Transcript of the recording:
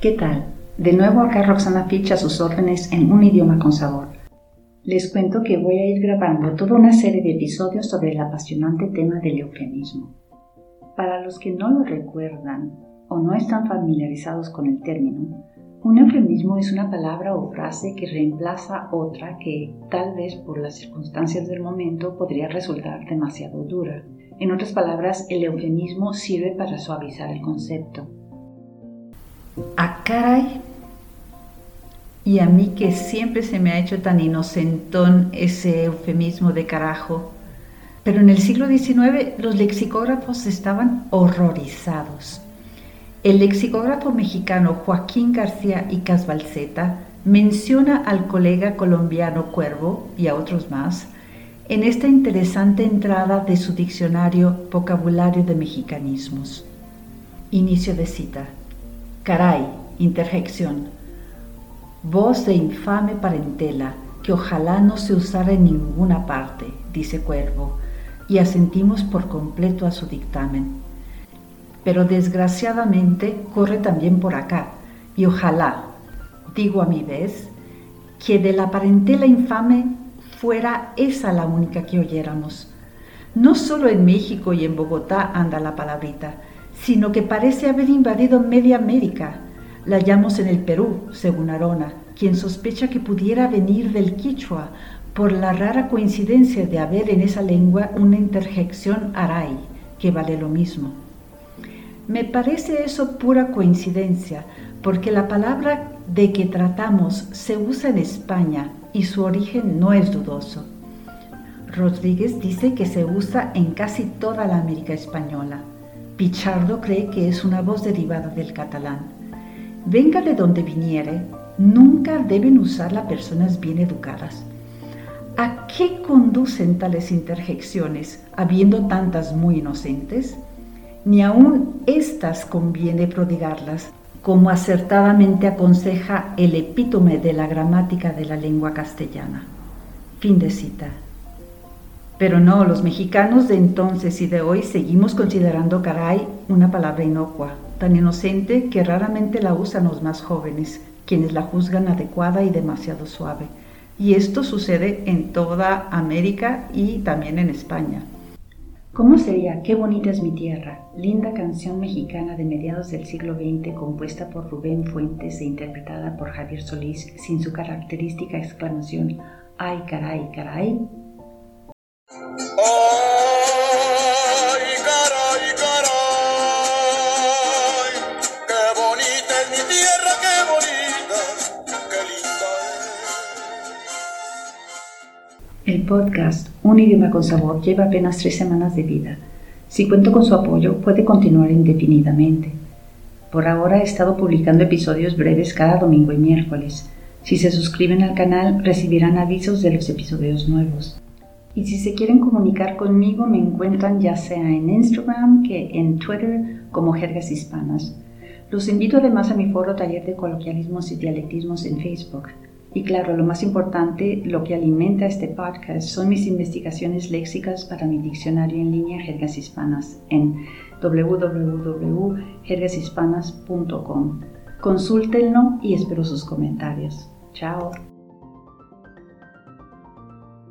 ¿Qué tal? De nuevo acá Roxana Fitch sus órdenes en un idioma con sabor. Les cuento que voy a ir grabando toda una serie de episodios sobre el apasionante tema del eufemismo. Para los que no lo recuerdan o no están familiarizados con el término, un eufemismo es una palabra o frase que reemplaza otra que, tal vez por las circunstancias del momento, podría resultar demasiado dura. En otras palabras, el eufemismo sirve para suavizar el concepto. A caray. Y a mí que siempre se me ha hecho tan inocentón ese eufemismo de carajo. Pero en el siglo XIX los lexicógrafos estaban horrorizados. El lexicógrafo mexicano Joaquín García y Casbalceta menciona al colega colombiano Cuervo y a otros más en esta interesante entrada de su diccionario Vocabulario de Mexicanismos. Inicio de cita. Caray, interjección. Voz de infame parentela que ojalá no se usara en ninguna parte, dice Cuervo, y asentimos por completo a su dictamen pero desgraciadamente corre también por acá, y ojalá, digo a mi vez, que de la parentela infame fuera esa la única que oyéramos. No solo en México y en Bogotá anda la palabrita, sino que parece haber invadido media América. La hallamos en el Perú, según Arona, quien sospecha que pudiera venir del quichua por la rara coincidencia de haber en esa lengua una interjección aray, que vale lo mismo. Me parece eso pura coincidencia, porque la palabra de que tratamos se usa en España y su origen no es dudoso. Rodríguez dice que se usa en casi toda la América española. Pichardo cree que es una voz derivada del catalán. Venga de donde viniere, nunca deben usarla personas bien educadas. ¿A qué conducen tales interjecciones, habiendo tantas muy inocentes? ni aun estas conviene prodigarlas, como acertadamente aconseja el epítome de la gramática de la lengua castellana. Fin de cita. Pero no, los mexicanos de entonces y de hoy seguimos considerando caray una palabra inocua, tan inocente que raramente la usan los más jóvenes, quienes la juzgan adecuada y demasiado suave. Y esto sucede en toda América y también en España. ¿Cómo sería Qué bonita es mi tierra? Linda canción mexicana de mediados del siglo XX compuesta por Rubén Fuentes e interpretada por Javier Solís sin su característica exclamación ¡Ay, caray, caray! El podcast Un idioma con sabor lleva apenas tres semanas de vida. Si cuento con su apoyo, puede continuar indefinidamente. Por ahora he estado publicando episodios breves cada domingo y miércoles. Si se suscriben al canal, recibirán avisos de los episodios nuevos. Y si se quieren comunicar conmigo, me encuentran ya sea en Instagram que en Twitter como Jergas Hispanas. Los invito además a mi foro taller de coloquialismos y dialectismos en Facebook. Y claro, lo más importante, lo que alimenta este podcast son mis investigaciones léxicas para mi diccionario en línea Jergas Hispanas en www.jergashispanas.com. Consúltenlo y espero sus comentarios. Chao.